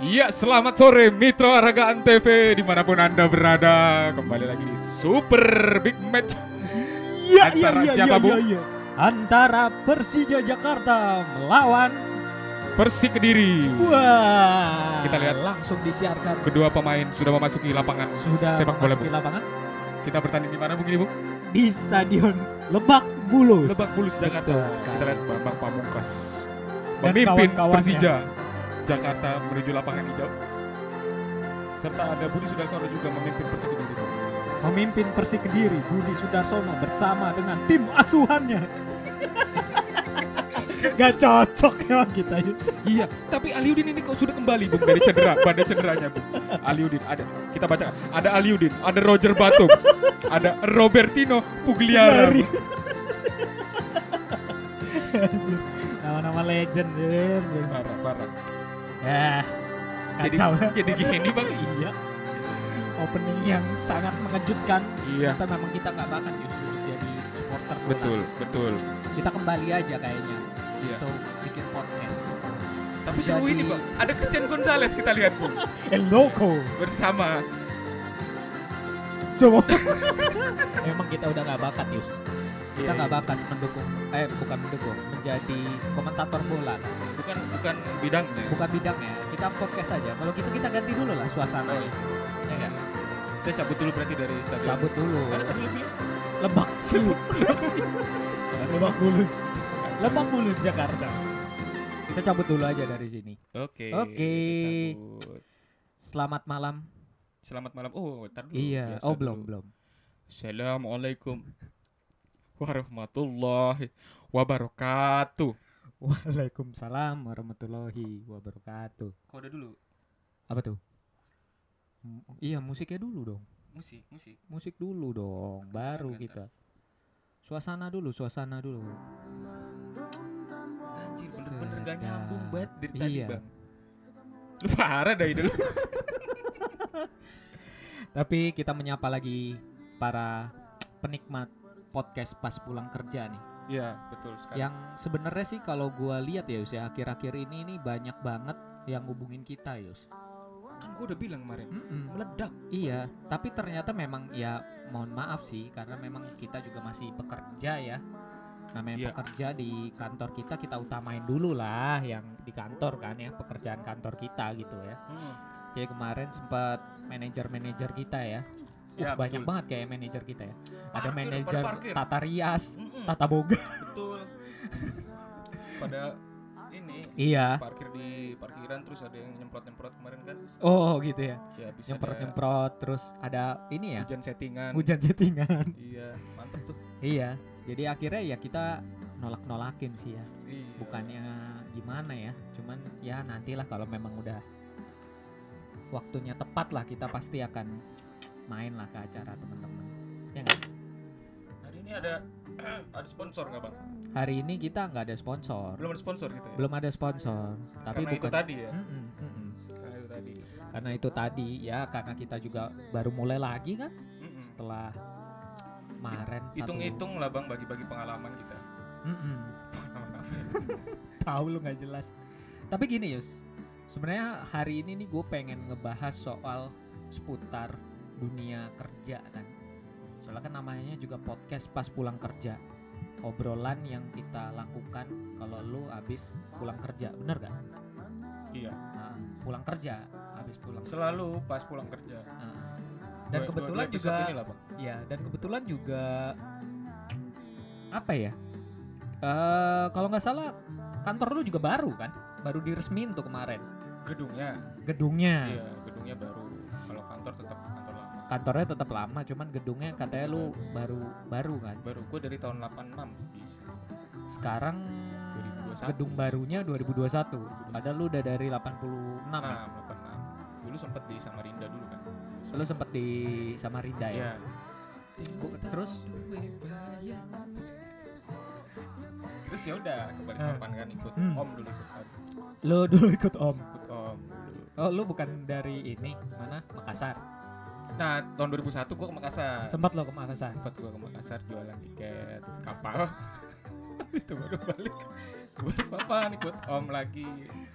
Iya, selamat sore Mitra Aragaan TV di mana pun anda berada. Kembali lagi di Super Big Match. Iya, Antara siapa, Bu? Antara Persija Jakarta melawan Persik Kediri. Wah. Kita lihat. langsung disiarkan Kedua pemain sudah memasuki lapangan sudah sepak bola. Bu. lapangan Kita bertanding di mana mungkin Ibu? di Stadion Lebak Bulus. Lebak Bulus Jakarta. Kita lihat Bambang Pamungkas memimpin kawan-kawannya. Persija Jakarta menuju lapangan hijau. Serta ada Budi Sudarsono juga memimpin Persik Kediri. Memimpin Persik Kediri Budi Sudarsono bersama dengan tim asuhannya. Gak cocok emang kita Yus. Iya, tapi Aliudin ini kok sudah kembali Bung dari cedera, badai cederanya Bung. Aliudin ada, kita baca ada Aliudin, ada Roger Batum, ada Robertino Pugliara. Nama-nama legend ya. Parah, parah. Ya, Jadi, kacau. jadi gini bang. iya. Opening yang sangat mengejutkan. Iya, Ternyata memang kita nggak bakat justru jadi supporter bola. betul, betul. Kita kembali aja kayaknya Iya. untuk bikin podcast. Tapi seru Jadi- ini bang. Ada Christian Gonzalez kita lihat Bung El Loco. bersama. Semua. Emang kita udah nggak bakat Yus. Kita Iya, nggak iya. bakat mendukung, eh bukan mendukung, menjadi komentator bola kan. Bukan bukan bidangnya. Bukan bidangnya. Kita podcast aja. Kalau gitu kita ganti dulu lah suasana. Ya kan? Kita cabut dulu berarti dari stadion. Cabut dulu. Tadi? Lebak sih. Lebak Bulus. Lebak Bulus Jakarta. Kita cabut dulu aja dari sini. Oke. Oke. kita cabut. Selamat malam. Selamat malam. Oh, tar dulu. Iya. Oh belum belum. Assalamualaikum warahmatullahi wabarakatuh. Waalaikumsalam warahmatullahi wabarakatuh. Kode dulu. Apa tuh? M- iya musiknya dulu dong. Musik, musik. Musik dulu dong. Baru kita. Suasana dulu, suasana dulu. Anjir, bener-bener gak nyambung banget dari tadi, Iya. Bang. Lu parah dah dulu. Tapi kita menyapa lagi para penikmat podcast pas pulang kerja nih. Iya, betul sekali. Yang sebenarnya sih kalau gua lihat ya Yus ya akhir-akhir ini ini banyak banget yang hubungin kita Yus. kan gua udah bilang kemarin, Mm-mm. meledak. Iya, tapi ternyata memang ya mohon maaf sih karena memang kita juga masih pekerja ya. Namanya Iya. pekerja di kantor kita kita utamain dulu lah yang di kantor kan ya pekerjaan kantor kita gitu ya. Hmm. Jadi kemarin sempat manajer-manajer kita ya. Ya, banyak betul. banget kayak manajer kita ya. Ada Parkir, manajer pada parkir. tata rias, Mm-mm, tata boga. betul. Pada ini iya. parkir di parkiran terus ada yang nyemprot-nyemprot kemarin kan. Oh gitu ya. Ya bisa ada Nyemprot-nyemprot terus ada ini ya. hujan settingan. Hujan settingan. Iya, mantep tuh. iya. Jadi akhirnya ya kita nolak-nolakin sih ya. Iya. bukannya gimana ya cuman ya nantilah kalau memang udah waktunya tepat lah kita pasti akan main lah ke acara teman-teman ya nggak? Hari ini ada ada sponsor nggak bang? hari ini kita nggak ada sponsor Belum ada sponsor gitu ya? belum ada sponsor tapi Karena bukan itu tadi ya. Mm-mm, mm-mm. Karena itu tadi. karena itu tadi ya karena kita juga baru mulai lagi kan Mm-mm. setelah kemarin satu- Hitung-hitung lah bang bagi-bagi pengalaman kita. Apa ya? tahu lu nggak jelas tapi gini Yus sebenarnya hari ini nih gue pengen ngebahas soal seputar dunia kerja kan soalnya kan namanya juga podcast pas pulang kerja obrolan yang kita lakukan kalau lu abis pulang kerja bener gak? Iya. Nah, pulang kerja abis pulang Selalu pas pulang kerja. Nah, dan Dua- kebetulan dua- dua juga lah, Bang. ya dan kebetulan juga apa ya eh kalau nggak salah kantor lu juga baru kan baru diresmin tuh kemarin gedungnya. gedungnya Iya, gedungnya baru. Kalau kantor tetap. Kantornya tetap lama cuman gedungnya katanya lu baru baru kan Baru gue dari tahun 86 di sekarang 2021. gedung barunya 2021 padahal lu udah dari 86 ya? Nah, 86. Dulu sempet di Samarinda dulu kan. lu sempet di Samarinda ya Iya. Bu- terus Terus ya udah kembali Ah. kapan kan ikut Hmm. Om dulu ikut Om. lu dulu ikut om Ikut Om dulu. oh lu bukan dari ini mana Makassar Nah, tahun 2001 gue ke Makassar. sempat lo ke Makassar Sempat gue ke Makassar jualan tiket kapal. Habis itu baru balik. Balikpapan ikut om lagi.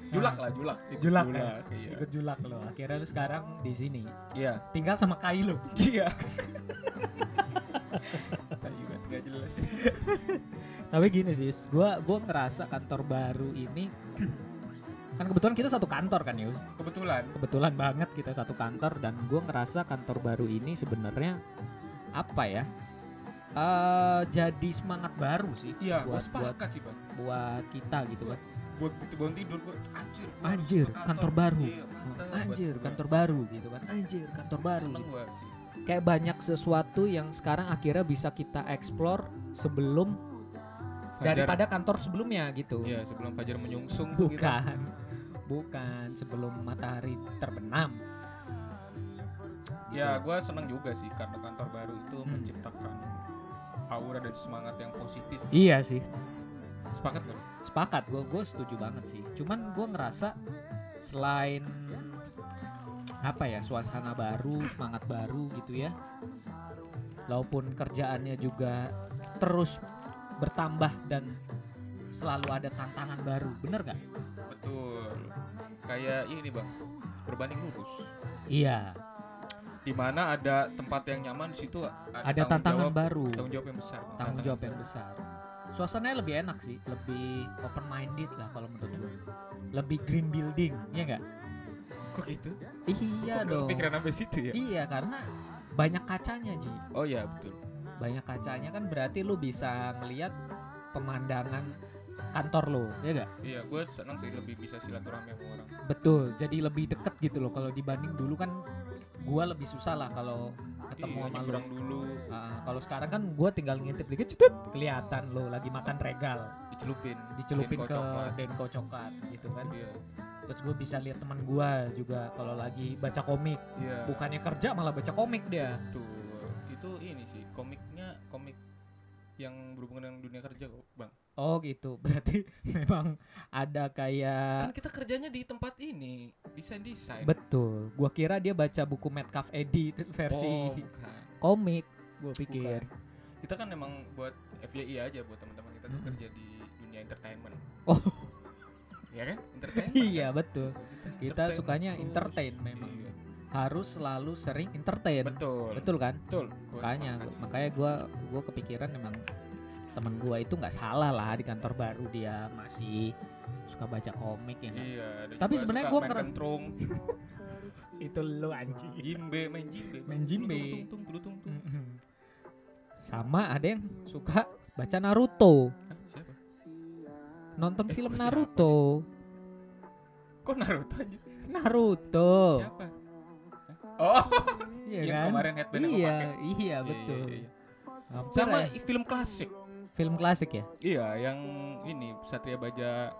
Julak lah, julak. Ikut Julak, julak. Iya. Ikut julak lo. Akhirnya lu sekarang di sini. Iya. Tinggal sama Kai lu. Iya. Juga nggak jelas. Tapi gini sih, gua gua ngerasa kantor baru ini kan kebetulan kita satu kantor kan Yus. Kebetulan. Kebetulan banget kita satu kantor dan gua ngerasa kantor baru ini sebenarnya apa ya? eh jadi semangat baru sih Iya, buat sepakat sih, Bang. buat kita gitu kan. Buat bangun tidur gua anjir. gua Anjir, ke kantor baru. Iya, mantap. Anjir, Buat- kantor baru gitu kan. Anjir, kantor baru. Seneng gitu. sih. Kayak banyak sesuatu yang sekarang akhirnya bisa kita explore sebelum Fajar- daripada kantor sebelumnya gitu. Iya, sebelum fajar menyungsung tuh gitu. Bukan. Sebelum matahari terbenam. Ya, gua seneng juga sih karena kantor baru itu Hmm. menciptakan aura dan semangat yang positif. Iya sih. Sepakat gak? Sepakat, gue gue setuju banget sih. Cuman gue ngerasa selain apa ya suasana baru, semangat baru gitu ya. Walaupun kerjaannya juga terus bertambah dan selalu ada tantangan baru, bener gak? Betul. Kayak ini, Bang. Berbanding lurus. Iya. Di mana ada tempat yang nyaman di situ ada, Ada tanggung tantangan jawab, baru, tanggung jawab yang besar. Tanggung Tantangan jawab yang besar. Suasananya lebih enak sih, lebih open minded lah kalau menurut gue. Lebih green building, ya nggak? Kok gitu? Iya Kok dong. Kepikiran sampai situ ya? Iya karena banyak kacanya Ji. Oh iya, betul. Banyak kacanya kan berarti lu bisa ngelihat pemandangan kantor lo, ya gak? Iya, gue senang sih lebih bisa silaturahmi sama orang. Betul. Jadi lebih deket gitu loh kalau dibanding dulu kan gua lebih susah lah kalau ketemu iya, sama nyebrang dulu, Ah, kalau sekarang kan gua tinggal ngintip dikit cetut, kelihatan lo lagi makan regal, dicelupin, dicelupin Denko ke coklat. denko coklat gitu kan. Iya. Terus gue bisa lihat teman gua juga kalau lagi baca komik, Iya. bukannya kerja malah baca komik dia. Betul. Itu ini sih komiknya komik yang berhubungan dengan dunia kerja kok, Bang. Oh gitu. Berarti memang ada kayak Kan kita kerjanya di tempat ini, desain-desain. Betul. Gua kira dia baca buku Metcalf edit versi Oh, bukan. komik. Gua pikir. Bukan. Kita kan emang buat FYI aja buat teman-teman kita tuh kerja di dunia entertainment. Oh. Iya kan? Entertainment. iya kan? betul. Kita sukanya terus. entertain memang. Iya. Harus selalu sering entertain. Betul. Betul kan? Betul. Gua Makanya makanya gua gua kepikiran memang temen gua itu nggak salah lah di kantor baru dia masih suka baca komik ya nggak? Iya, Tapi sebenarnya ngeren- kentrung, Itu lu anjing. jimbe, main jimbe. Main jimbe. Tung, tung, tung, tung. Sama ada yang suka baca Naruto. Hah, siapa? Nonton Eh, film kok siapa Naruto. Kok Naruto aja? Naruto. Siapa? Hah? Oh, Iya yang kan? kemarin headband Iya, pakai. iya Iya, betul. iya, iya. Hampir Sama ya. film klasik. Film klasik ya? Iya, yang ini Satria Baja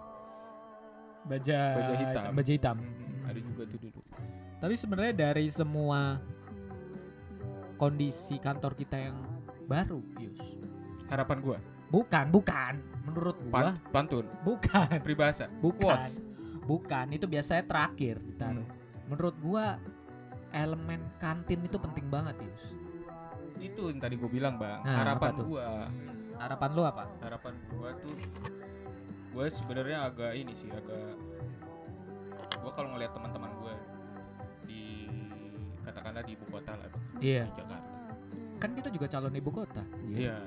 Baja Baja hitam. Baja hitam. Hmm, ada juga tuh dulu. Tapi sebenarnya dari semua kondisi kantor kita yang baru, Yus. Harapan gua. Bukan, bukan. Menurut gua, Pan- pantun, bukan. peribahasa, Bukan. quotes. Bukan, itu biasanya terakhir ditaruh. Hmm. Menurut gua elemen kantin itu penting banget, Yus. Itu yang tadi gua bilang, Bang. Nah, harapan gua. Harapan lu apa? Harapan gua tuh gua sebenarnya agak ini sih, agak gua kalau ngelihat teman-teman gua di katakanlah di ibu kota lah, Iya. di Jakarta. Kan kita juga calon ibu kota. Iya.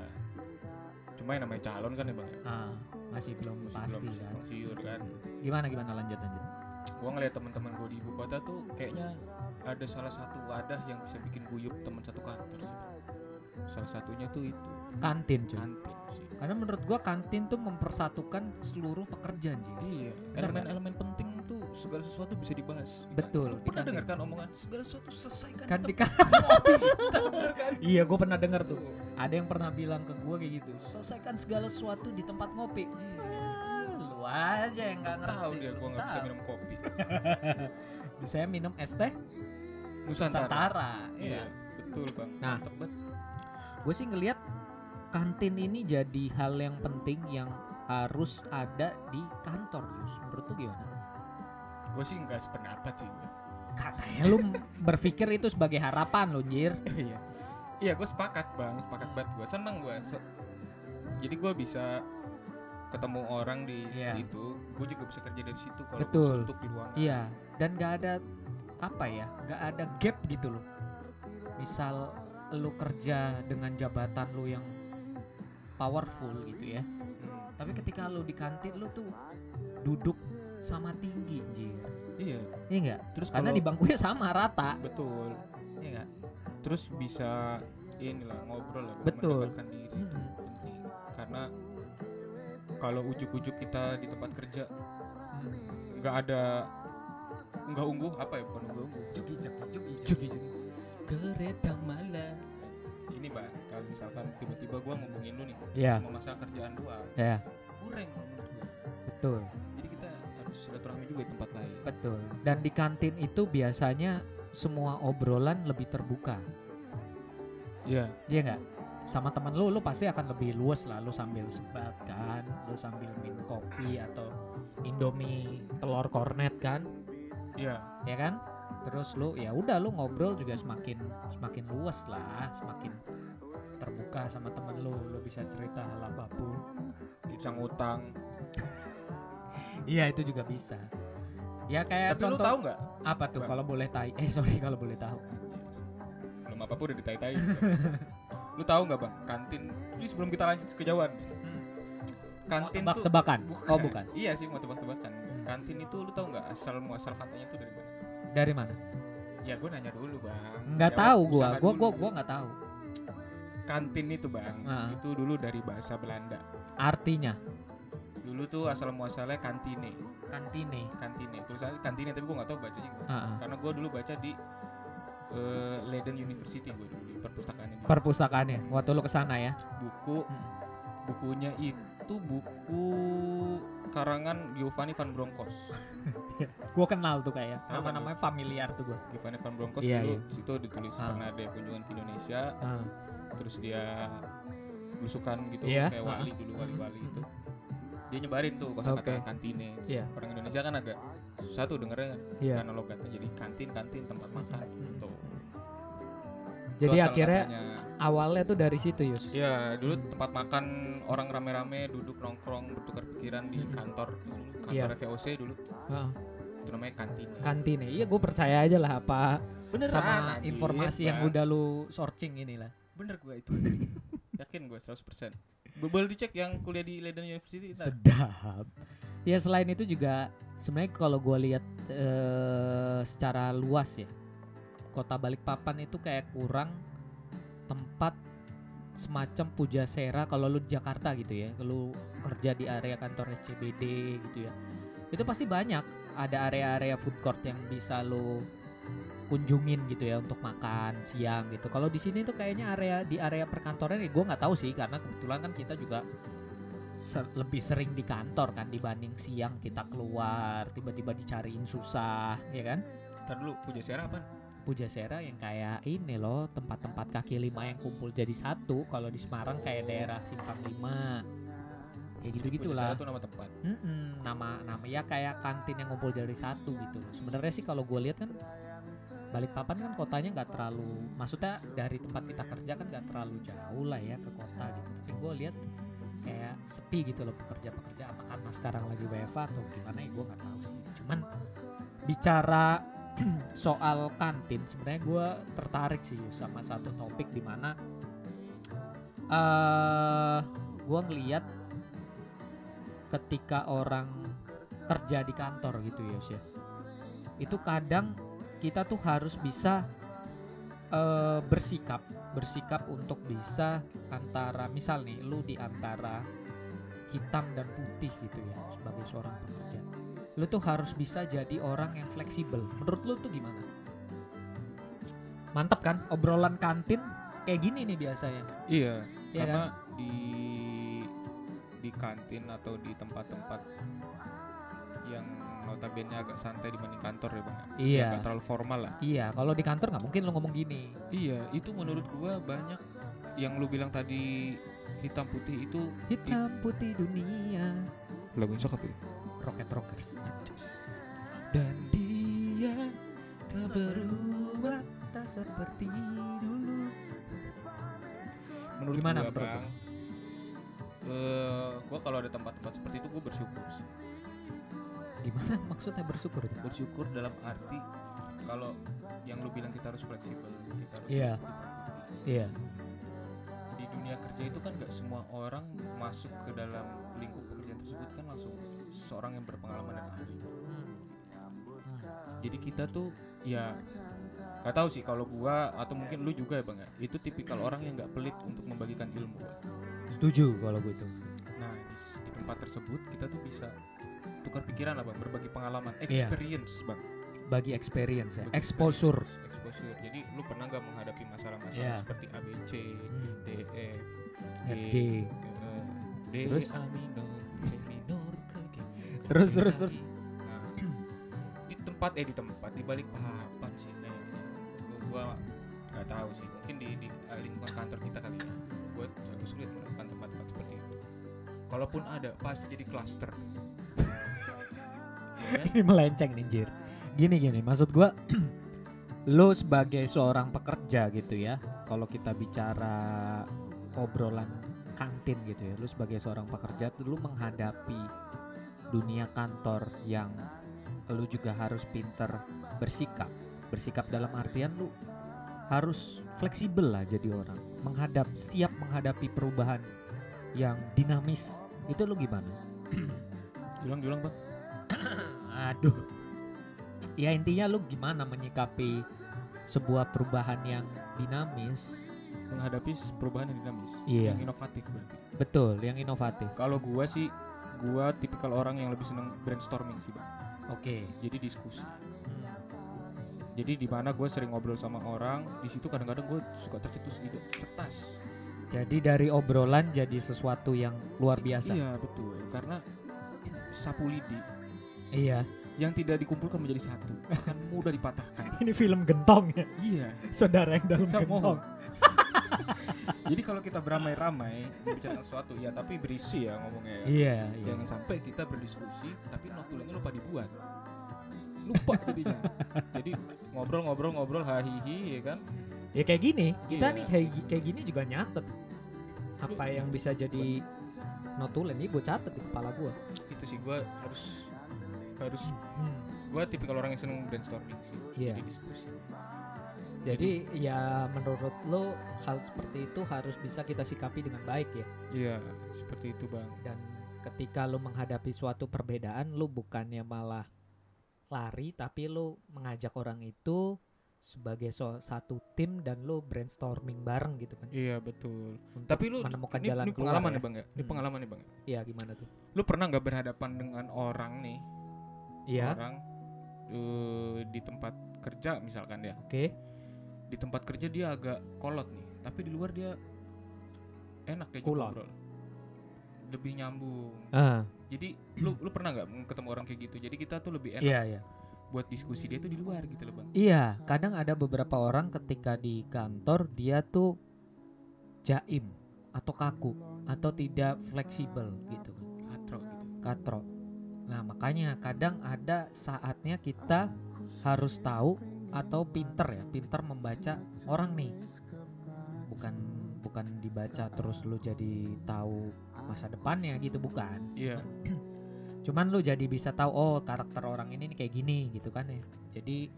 Cuma yang namanya calon kan ya, Bang. ya? Ah, masih belum Masih pasti belum kan. simpang siur kan. Gimana gimana lanjut lanjut. Gua ngeliat teman-teman gua di ibu kota tuh kayaknya ada salah satu wadah yang bisa bikin guyup teman satu kantor sih. Salah satunya tuh itu Kantin, cuy. kantin sih. Karena menurut gua kantin tuh mempersatukan seluruh pekerjaan, Ji. Iya, elemen-elemen penting tuh segala sesuatu bisa dibahas. di Betul, kantin. di Pernah kantin. dengar kan omongan segala sesuatu selesaikan Kan di di tempat ngopi. Bener kan? Iya, gue pernah dengar tuh. Ada yang pernah bilang ke gue kayak gitu. Selesaikan segala sesuatu di tempat ngopi. Ah, Lu aja yang nggak ngerti. Tahu dia gua nggak bisa minum kopi. Bisa minum es teh Nusantara. Nusantara. Iya, Iya. betul bang. Nah. Gue sih ngelihat kantin ini jadi hal yang penting yang harus ada di kantor, Yus. Menurut lu gimana? gue sih nggak sependapat sih. Katanya lu berpikir itu sebagai harapan lo, Jir. Iya, iya gue sepakat bang, sepakat banget gue, seneng gue. jadi gue bisa ketemu orang di Iya. itu gue juga bisa kerja dari situ kalau Betul. suntuk di ruangan Iya, dan nggak ada apa ya, nggak ada gap gitu loh. Misal lu kerja dengan jabatan lu yang powerful gitu ya, Hmm. tapi ketika lu di kantin lu tuh duduk sama tinggi, anjir. iya Iya nggak? terus Karena di bangkunya sama rata, betul iya nggak? terus bisa inilah ngobrol lah Betul. diri itu Mhm. penting karena kalau ujuk-ujuk kita di tempat kerja Hmm. nggak ada nggak ungguh apa ya bukan ungguh jugi, Jugi, jugi. Kereta malam ini bang kalau misalkan tiba-tiba gua ngomongin lu nih Iya, cuma masalah kerjaan doang ya, kurang kalau menurut gua betul, jadi kita harus silaturahmi juga di tempat lain betul. Dan di kantin itu biasanya semua obrolan lebih terbuka. iya Iya nggak? Sama temen lu, lu pasti akan lebih luas lah. Lu sambil sebat kan, lu sambil minum kopi atau indomie telur kornet kan, iya ya kan? Terus lu ya udah lu ngobrol juga semakin semakin luas lah, semakin terbuka sama temen lu. Lu bisa cerita hal apa pun. bisa ngutang Iya itu juga bisa. Ya kayak tapi lu contoh tahu nggak apa tuh kalau boleh tai? Eh sorry kalau boleh tahu. belum apa apa udah ditai-tai lu tahu nggak bang kantin ini sebelum kita lanjut kejauhan kantin tuh Tebak-tebakan. Oh bukan. iya sih mau tebak-tebakan Hmm. kantin itu lu tahu nggak asal muasal katanya tuh dari Dari mana? ya gue nanya dulu bang Nggak Jawab tahu Gua dulu. gua gua nggak tahu. kantin itu bang itu dulu dari bahasa Belanda Artinya dulu tuh asal muasalnya kantine kantine. kantine tulisannya kantine tapi gue nggak tahu bacanya gimana ah. karena gue dulu baca di eh, Leiden University gue dulu di perpustakaan juga. perpustakaannya waktu lu ke sana ya buku Hmm. bukunya itu buku karangan Giovanni van Bronckhorst gua kenal tuh kayak Tahu nama kan? namanya familiar tuh gua Giovanni van Bronckhorst Iya, dulu iya. situ ditulis Ah. pernah ada kunjungan ke Indonesia Ah, terus dia belusukan gitu Iya, kayak ah. wali dulu wali-wali itu dia nyebarin tuh kosakata Oke. kantine Iya. orang Indonesia kan agak satu dengernya kan iya karena logatnya jadi kantin kantin tempat makan Mhm. gitu jadi akhirnya katanya. Awalnya tuh dari situ Yus. Ya dulu tempat makan orang rame-rame duduk nongkrong bertukar pikiran di kantor dulu Iya. kantor VOC dulu. Heeh. itu namanya kantin. Kantine. Iya gue percaya aja lah apa bener sama informasi yang udah lu searching ini lah bener gue itu. Yakin gue 100% Bo- boleh dicek yang kuliah di Leiden University ntar. sedap. Ya selain itu juga sebenarnya kalau gue lihat eh, secara luas ya kota Balikpapan itu kayak kurang tempat semacam pujasera kalau lu di Jakarta gitu ya lu kerja di area kantor SCBD gitu ya. Itu pasti banyak ada area-area food court yang bisa lu kunjungin gitu ya untuk makan siang gitu. Kalau di sini tuh kayaknya area di area perkantoran ya gue nggak tahu sih karena kebetulan kan kita juga ser- lebih sering di kantor kan dibanding siang kita keluar tiba-tiba dicariin susah ya kan? Ntar dulu puja Sera apa Pujasera yang kayak ini loh tempat-tempat kaki lima yang kumpul jadi satu kalau di Semarang kayak daerah Simpang Lima. Kayak gitu gitulah itu nama tempat. Nama nama ya kayak kantin yang ngumpul jadi satu gitu. Sebenarnya sih kalau gue lihat kan Balikpapan kan kotanya nggak terlalu maksudnya dari tempat kita kerja kan nggak terlalu jauh lah ya ke kota gitu. Tapi gue lihat kayak sepi gitu loh pekerja-pekerja apa karena sekarang lagi WFA atau gimana ya gue nggak tahu sih. Cuman bicara soal kantin. Sebenarnya gue tertarik sih sama satu topik di mana eh gue ngeliat ketika orang kerja di kantor gitu ya ya. Itu kadang kita tuh harus bisa eh, bersikap bersikap untuk bisa antara misal nih lu di antara hitam dan putih gitu ya sebagai seorang pekerja lu tuh harus bisa jadi orang yang fleksibel. Menurut lu tuh gimana? Mantap kan? Obrolan kantin kayak gini nih biasanya. Iya Iya karena di di kantin atau di tempat-tempat yang notabene agak santai dibanding kantor ya bang ya? Iya. Nggak terlalu formal lah. Iya kalau di kantor nggak mungkin lu ngomong gini. Iya itu menurut gua banyak yang lu bilang tadi hitam putih itu hitam putih dunia. Lagu sok apa ya? Rocket rockers dan dia tak berubah tak seperti dulu menurut Gimana gua bang Eh, gua kalau ada tempat-tempat seperti itu gua bersyukur sih. Gimana maksudnya bersyukur tuh? bersyukur dalam arti kalau yang lu bilang kita harus fleksibel kita harus Iya. Iya. di dunia kerja itu kan nggak semua orang masuk ke dalam lingkup pekerjaan tersebut kan langsung seorang yang berpengalaman dan ahli jadi kita tuh ya nggak tahu sih kalau gua atau mungkin lu juga ya bang ya itu tipikal orang yang nggak pelit untuk membagikan ilmu Setuju kalau gue itu. nah di, tempat tersebut kita tuh bisa tukar pikiran lah bang berbagi pengalaman Iya. experience bang Bagi experience ya, Bagi exposure. experience, exposure jadi lu pernah nggak menghadapi masalah-masalah Iya. seperti ABC Hmm. D E FG. eh, D Terus? A Terus terus terus. nah, di tempat eh di tempat di balik papan sih kayaknya gua, gua nggak tahu sih mungkin di, di eh, lingkungan kantor kita kali ya gua agak sulit menemukan tempat-tempat seperti itu kalaupun ada pasti jadi cluster Ya kan? Ini melenceng nih Jir. Gini gini, maksud gua lu sebagai seorang pekerja gitu ya. Kalau kita bicara obrolan kantin gitu ya, lu sebagai seorang pekerja tuh lu menghadapi dunia kantor yang lu juga harus pinter bersikap. Bersikap dalam artian lu harus fleksibel lah jadi orang. Menghadap siap menghadapi perubahan yang dinamis. Itu lu gimana? Julang-julang bang Aduh. Ya intinya lu gimana menyikapi sebuah perubahan yang dinamis? menghadapi perubahan yang dinamis Iya. yang inovatif berarti Betul, yang inovatif. kalau gua sih gua tipikal orang yang lebih seneng brainstorming sih bang Oke. jadi diskusi jadi di mana gue sering ngobrol sama orang di situ kadang-kadang gue suka tercetus ide cetas Jadi dari obrolan jadi sesuatu yang luar biasa. iya betul karena sapu lidi Iya. yang tidak dikumpulkan menjadi satu akan mudah dipatahkan Ini film gentong ya, iya saudara yang dalam Sama gentong. jadi kalau kita beramai-ramai bicara sesuatu ya tapi berisi ya ngomongnya ya Iya, iya. jangan sampai kita berdiskusi tapi notulenya lupa dibuat lupa jadinya jadi ngobrol-ngobrol-ngobrol hahihi ya kan Ya kayak gini, kita Iya. nih kayak, gi- kayak gini juga nyatet apa yang bisa jadi notulen ini gue catet di kepala gue. itu sih gue harus harus Hmm. gue tipikal orang yang seneng brainstorming sih Iya. jadi diskusi Jadi ya menurut lo hal seperti itu harus bisa kita sikapi dengan baik ya. iya seperti itu bang Dan ketika lo menghadapi suatu perbedaan, lo bukannya malah lari, tapi lo mengajak orang itu sebagai so- satu tim dan lo brainstorming bareng gitu kan. iya betul Untuk tapi lu menemukan ini, jalan ini keluar pengalaman ya. ya bang ya ini Hmm. pengalaman nih bang ya. Iya gimana tuh? lu pernah nggak berhadapan dengan orang nih Iya. orang eh, di tempat kerja misalkan ya Oke. Di tempat kerja dia agak kolot nih tapi di luar dia enak kayak ngobrol. Lebih nyambung. Ah, jadi lu lu pernah nggak ketemu orang kayak gitu? Jadi kita tuh lebih enak iya iya. buat diskusi dia tuh di luar gitu loh bang. Iya, kadang ada beberapa orang ketika di kantor dia tuh jaim atau kaku atau tidak fleksibel gitu. Kan. katro gitu. Katro. Nah, makanya kadang ada saatnya kita harus tahu atau pinter ya, pinter membaca orang nih. Bukan bukan dibaca terus lu jadi tahu masa depannya gitu bukan. iya Cuman lu jadi bisa tahu oh karakter orang ini nih kayak gini gitu kan ya. Jadi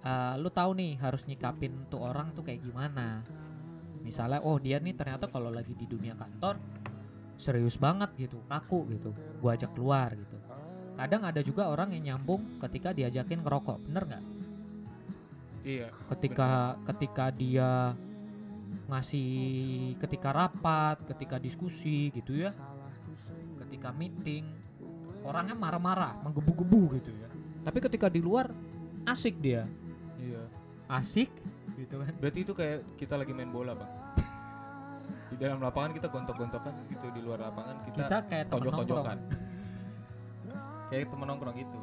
eh, lu tahu nih harus nyikapin tuh orang tuh kayak gimana. Misalnya oh dia nih ternyata kalau lagi di dunia kantor serius banget gitu, kaku gitu. Gua ajak keluar gitu. Kadang ada juga orang yang nyambung ketika diajakin ngerokok, bener nggak? Iya Ketika ketika dia ngasih ketika rapat, ketika diskusi gitu ya. Ketika meeting orangnya marah-marah, menggebu-gebu gitu ya. Tapi ketika di luar asik dia, iya asik gitu kan. berarti itu kayak kita lagi main bola bang di dalam lapangan kita gontok-gontokan gitu di luar lapangan kita, Kita kayak nongkrong. kayak temen nongkrong gitu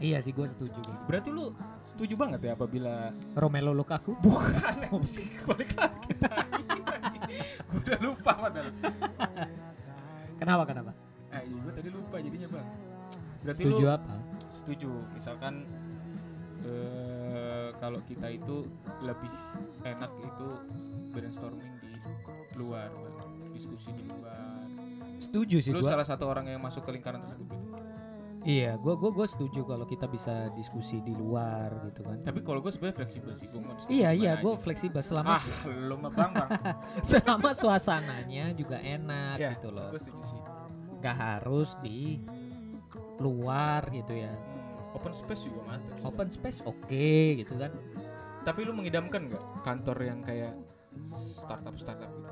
Iya sih gue setuju berarti lu setuju banget ya apabila Romelu Lukaku bukan sih balik lagi gue udah lupa padahal Kenapa kenapa? eh gue tadi lupa jadinya bang berarti Setuju lu apa? setuju misalkan eh kalau kita itu lebih enak itu brainstorming di luar Bang. diskusi di luar setuju sih lu gua. salah satu orang yang masuk ke lingkaran tersebut. Iya, gua gua gua setuju kalau kita bisa diskusi di luar gitu kan. tapi kalau gue sebenarnya fleksibel sih gue mau Iya iya, gue aja. fleksibel selama ah lu bang bang selama suasananya juga enak ya gitu loh. gue setuju sih Gak harus di luar gitu ya. Hmm, open space juga mantap sih. Open space oke gitu kan. tapi lu mengidamkan nggak kantor yang kayak startup startup gitu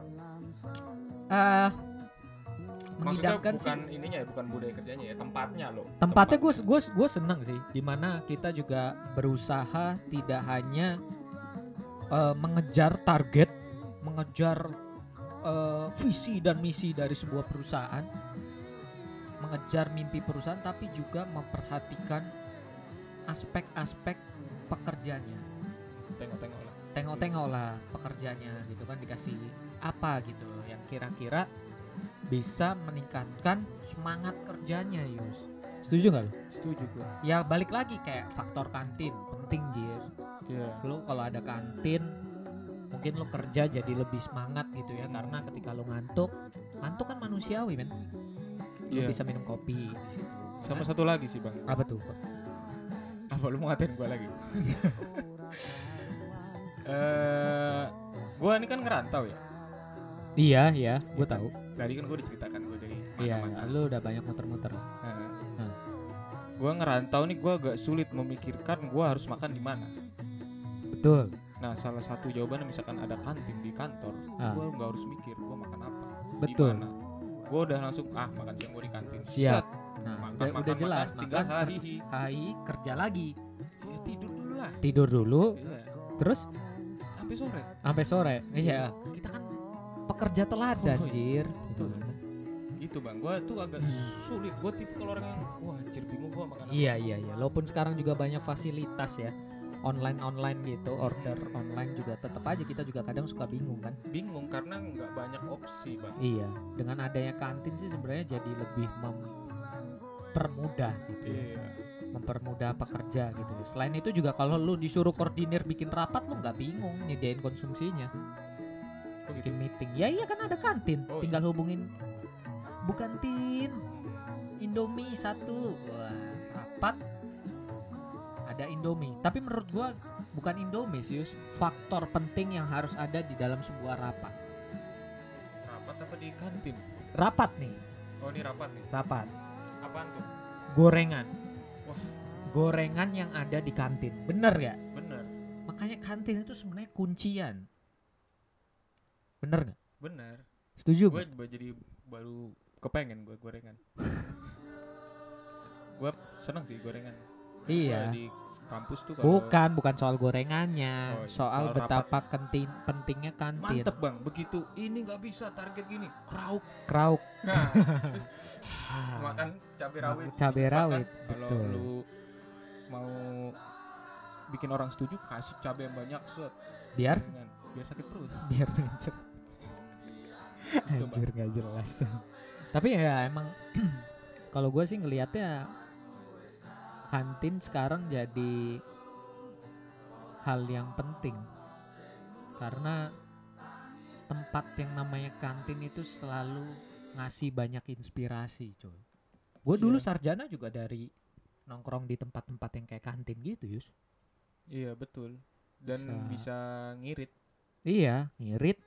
Ah maksudnya mengidamkan sih. bukan ininya ya bukan budaya kerjanya ya tempatnya lo tempatnya gue gue gue seneng sih di mana kita juga berusaha tidak hanya eh, mengejar target mengejar eh, visi dan misi dari sebuah perusahaan mengejar mimpi perusahaan tapi juga memperhatikan aspek-aspek pekerjanya. Tengok-tengok lah. Tengok-tengok lah pekerjanya gitu kan dikasih apa gitu yang kira-kira bisa meningkatkan semangat kerjanya Yus. Setuju nggak lu? setuju gue ya balik lagi kayak faktor kantin penting jir. Iya. lu kalau ada kantin mungkin lu kerja jadi lebih semangat gitu ya karena ketika lu ngantuk ngantuk kan manusiawi men. Lu Iya. bisa minum kopi di situ. Sama satu lagi sih bang. Apa tuh? Apa lu mau ngatain gue lagi? Eh gue ini kan ngerantau ya. Iya iya. Gue tahu tadi kan gue diceritakan gue dari iya mana-mana lu udah banyak muter-muter. Nah, gue ngerantau nih gue agak sulit memikirkan gue harus makan di mana. Betul. Nah salah satu jawabannya misalkan ada kantin di kantor Ah. gue nggak harus mikir gue makan apa Betul. gue udah langsung ah makan siang gue di kantin. Siap. Set, nah makan, udah, makan, udah makan, jelas makan ker- hahihi hai kerja lagi. Ya tidur dulu lah. Tidur dulu. Iya. terus? Sampai sore. Sampai sore. Iya. Kita kan pekerja teladan Oh, iya. Gitu Betul. kan. gitu bang. Gue tuh agak sulit. Gue tipikal orang yang wah anjir bingung gue makan iya iya iya. Walaupun sekarang juga banyak fasilitas ya. Online online gitu order online juga tetap aja kita juga kadang suka bingung kan. Bingung karena nggak banyak opsi bang. Iya. Dengan adanya kantin sih sebenarnya jadi lebih mempermudah gitu ya. iya. Mempermudah pekerja gitu. Selain itu juga kalau lu disuruh koordinir bikin rapat lu nggak bingung nyediain konsumsinya Gitu? bikin meeting? Ya iya kan ada kantin. Oh, tinggal hubungin. Bukan tin. Indomie satu. Wah rapat. Ada Indomie. Tapi menurut gua bukan Indomie sih faktor penting yang harus ada di dalam sebuah rapat. Rapat apa di kantin? Rapat nih. Oh ini rapat nih. Rapat. Apaan tuh? Gorengan. Wah. gorengan yang ada di kantin. Bener ya bener. Makanya kantin itu sebenarnya kuncian bener nggak? Bener. Setuju gue nggak? jadi baru kepengen gue gorengan. Gue seneng sih gorengan. Iya. Gua di kampus tuh kalau bukan bukan soal gorengannya. Oh, iya, soal, soal betapa kentin pentingnya kantin. Mantep bang. Begitu ini nggak bisa target gini krauk krauk nah makan cabai rawit. Cabai rawit kalau lu mau bikin orang setuju kasih cabai yang banyak set. Biar? Gorengan. biar sakit perut. Biar mencet. Anjir nggak jelas. Tapi ya emang kalau gue sih ngelihatnya kantin sekarang jadi hal yang penting. Karena tempat yang namanya kantin itu selalu ngasih banyak inspirasi coy gue dulu Iya. sarjana juga dari nongkrong di tempat-tempat yang kayak kantin gitu Yus. Iya betul. Dan Bisa- bisa ngirit. Iya ngirit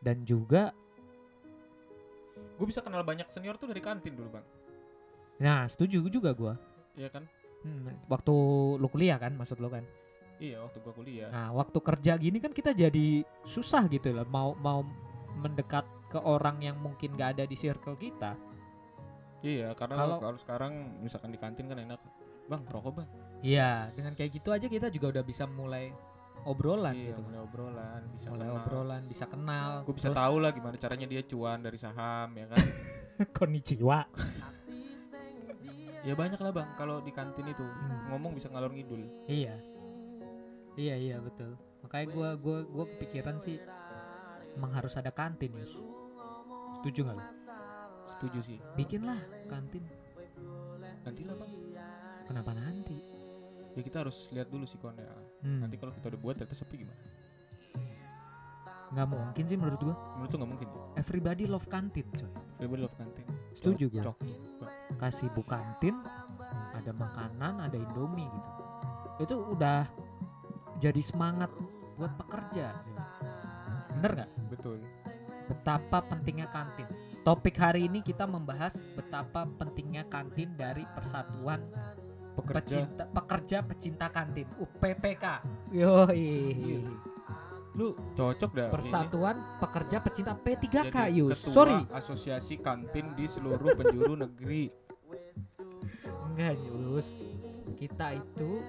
dan juga gue bisa kenal banyak senior tuh dari kantin dulu bang. Nah setuju juga gue iya kan? Hmm, waktu lu kuliah kan maksud lu kan. iya waktu gue kuliah. Nah, waktu kerja gini kan kita jadi susah gitu lah mau mau mendekat ke orang yang mungkin gak ada di circle kita. iya karena Kalau- kalau sekarang misalkan di kantin kan enak. Bang rokok bang. Iya, dengan kayak gitu aja kita juga udah bisa mulai obrolan iya gitu. mulai obrolan bisa Mulai kenal. obrolan, bisa kenal. gue bisa Terus, tahu lah gimana caranya dia cuan dari saham ya kan konnichiwa. ya banyak lah bang kalau di kantin itu Hmm. ngomong bisa ngalor ngidul Iya. Iya, iya betul. Makanya gua gua gua kepikiran sih emang harus ada kantin, Yus. Setuju gak lu? setuju sih Bikinlah kantin. nanti lah bang Kenapa nanti? Ya kita harus lihat dulu sih konnya. Hmm. nanti kalau kita udah buat ternyata sepi gimana? Nggak mungkin sih menurut gua. Menurut tuh nggak mungkin? Everybody love kantin coy. Everybody love kantin. Setuju gua. Cocok. kasih bu kantin ada makanan ada indomie gitu. Itu udah jadi semangat buat pekerja. Bener nggak? Betul. Betapa pentingnya kantin. Topik hari ini kita membahas betapa pentingnya kantin dari persatuan pekerja pecinta pekerja pecinta kantin UPPK yoi. Lu cocok dah ini. persatuan pekerja pecinta P3K Jadi Yus. Ketua sorry. asosiasi kantin di seluruh penjuru negeri. Enggak Yus. Kita itu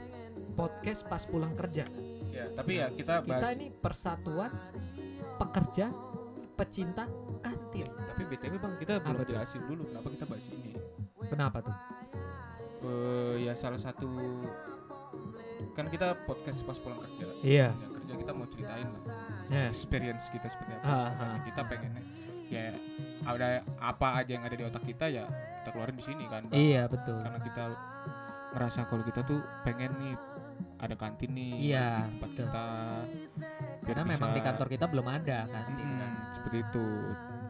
podcast pas pulang kerja. Ya tapi ya kita kita bahas ini persatuan pekerja pecinta kantin. Tapi btw bang kita belum jelasin dulu kenapa kita bahas ini. Kenapa tuh Eh, ya salah satu kan kita podcast pas pulang kerja. Iya. Ya, kerja kita mau ceritain lah yes experience kita seperti apa. Karena ah. kita pengennya ya ada apa aja yang ada di otak kita ya kita keluarin di sini kan Bang. iya betul. Karena kita ngerasa kalau kita tuh pengen nih ada kantin nih Iya, tempat betul. kita karena memang di kantor kita belum ada kantin Mm-mm, kan. seperti itu.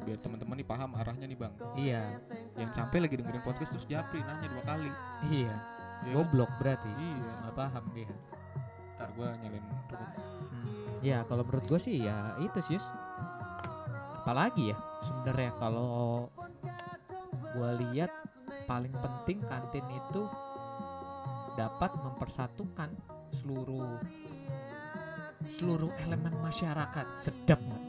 Biar teman-teman nih paham arahnya nih bang. Iya yang sampai lagi dengerin podcast terus japri nanya dua kali iya ya goblok berarti iya nggak paham dia ntar gua nyalain. Hmm. Ya kalau menurut gue sih ya itu sih. Apalagi ya sebenarnya kalau gue lihat paling penting kantin itu dapat mempersatukan seluruh seluruh elemen masyarakat. Sedap nggak?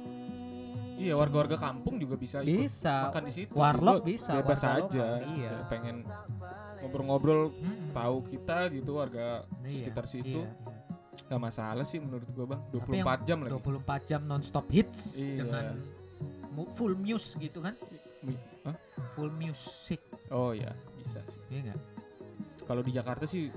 Iya warga-warga kampung juga bisa ikut Bisa. makan di situ. Warlock bisa. bebas aja Iya. Pengen ngobrol-ngobrol Mm-mm. tahu kita gitu warga Iya, sekitar situ iya, iya. nggak masalah sih menurut gua bang Tapi 24 jam lagi 24 jam nonstop hits Iya. dengan full muse gitu kan? Mi- Hah? Full music. oh ya bisa sih Iya nggak? kalau di Jakarta sih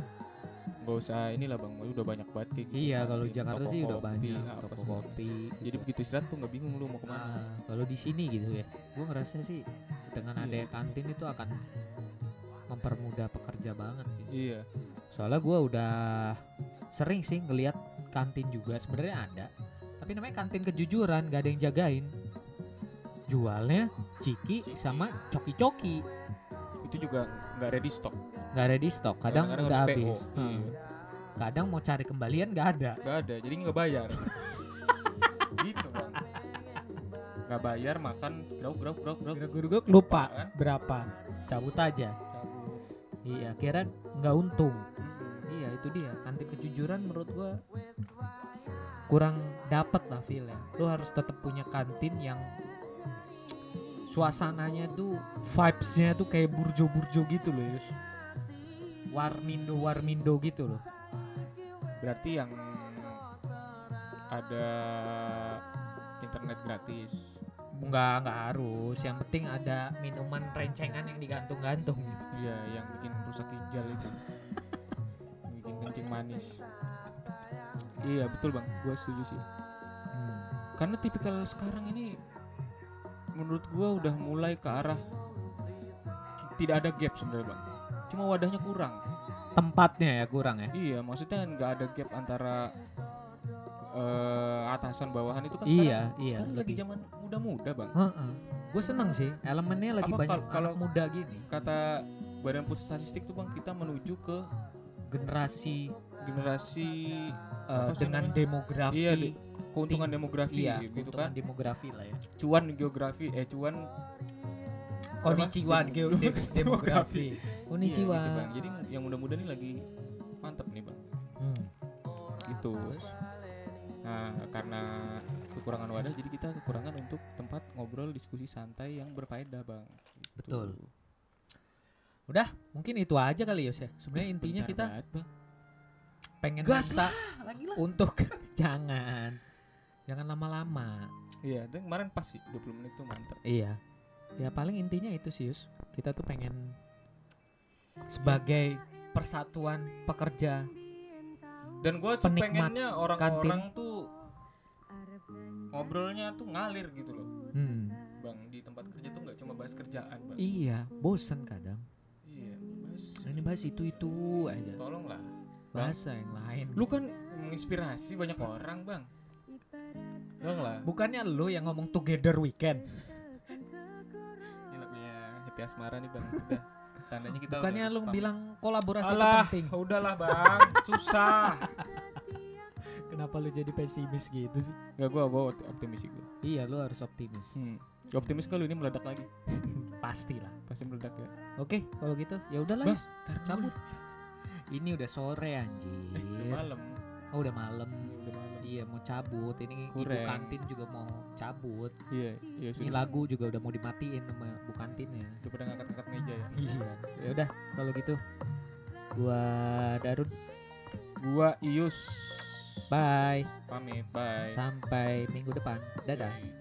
nggak usah inilah bang udah banyak banget kayak gitu Iya kalau di Jakarta toko sih udah kopi, banyak apa toko kopi. jadi begitu istirahat tuh nggak bingung lu mau ke mana Nah, kalau di sini gitu ya, gue ngerasa sih dengan Iya. ada kantin itu akan mempermudah pekerja banget sih. iya Soalnya gue udah sering sih ngelihat kantin juga sebenarnya ada, tapi namanya kantin kejujuran, gak ada yang jagain. Jualnya ciki Ciki. sama coki-coki, itu juga nggak ready stock nggak ada di stok. Kadang Kadang-kadang udah harus habis. PO. Hmm. Iya. Kadang mau cari kembalian nggak ada. nggak ada jadi nggak bayar gitu bang nggak bayar makan grau grau grau grau Gue lupa kan? berapa, cabut aja. Cabut. Iya, kira nggak untung. Iya itu dia kantin kejujuran menurut gua kurang dapat lah feelnya. Lu harus tetap punya kantin yang suasananya tuh vibesnya tuh kayak burjo-burjo gitu loh Yus. Warmindo warmindo gitu loh. berarti yang ada internet gratis Enggak enggak harus. Yang penting ada minuman rencengan yang digantung-gantung. iya yang bikin rusak ginjal itu bikin kencing manis iya betul bang gua setuju sih Hmm. karena tipikal sekarang ini menurut gua udah mulai ke arah tidak ada gap sebenarnya bang cuma wadahnya kurang Tempatnya ya kurang ya. iya maksudnya nggak ada gap antara eh, atasan bawahan itu kan Iya, sekarang, iya, sekarang lagi zaman muda-muda bang Gue seneng sih elemennya lagi Apa banyak kal- kalau- muda gini. kata Badan Pusat Statistik tuh bang kita menuju ke Generasi generasi sih dengan namanya? demografi Iya, de- keuntungan demografi iya, gitu keuntungan kan demografi lah ya. cuan geografi eh cuan Konnichiwa Dem- geo- dem- demografi. Iya, Konnichiwa. gitu, bang jadi yang muda-muda nih lagi mantep nih bang Hmm. gitu nah karena kekurangan wadah jadi kita kekurangan untuk tempat ngobrol diskusi santai yang berfaedah bang Gitu. Betul. Udah, mungkin itu aja kali Yos ya. Sebenarnya intinya kita banget, Bang. pengen Gas minta lagi lah untuk jangan jangan lama-lama. iya itu kemarin pas sih 20 menit tuh mantep Iya. Ya paling intinya itu sih Yus. Kita tuh pengen sebagai persatuan pekerja dan gue tuh pengennya orang-orang tuh ngobrolnya tuh ngalir gitu loh hmm. bang di tempat kerja tuh nggak cuma bahas kerjaan bang Iya, bosen kadang. iya bahas Ini bahas itu-itu aja. tolonglah Bahasa yang lain. lu kan menginspirasi banyak orang bang Dong lah. Bukannya lu yang ngomong together weekend. Happy Asmara nih bang. Udah. Tandanya kita Bukannya lu bilang kolaborasi itu Alah, penting. udahlah bang, susah. Kenapa lu jadi pesimis gitu sih? Gak gua gua optimis gua. Iya, lu harus optimis. Hmm. Optimis kalau ini meledak lagi. Pastilah. Pasti meledak ya. Oke, kalau gitu ya udahlah. Cabut. Ini udah sore anjir. Eh, udah malam. Oh, udah malam. Iya, mau cabut. Ini ibu Kurang. kantin juga mau cabut. Iya, iya Ini sudah. lagu juga udah mau dimatiin sama bu kantinnya. Udah pada ngangkat-ngangkat meja ya. Iya. Ya udah, kalau gitu gua Darun. Gua Ius Bye. pamit, bye. Sampai minggu depan. Dadah. Yoi.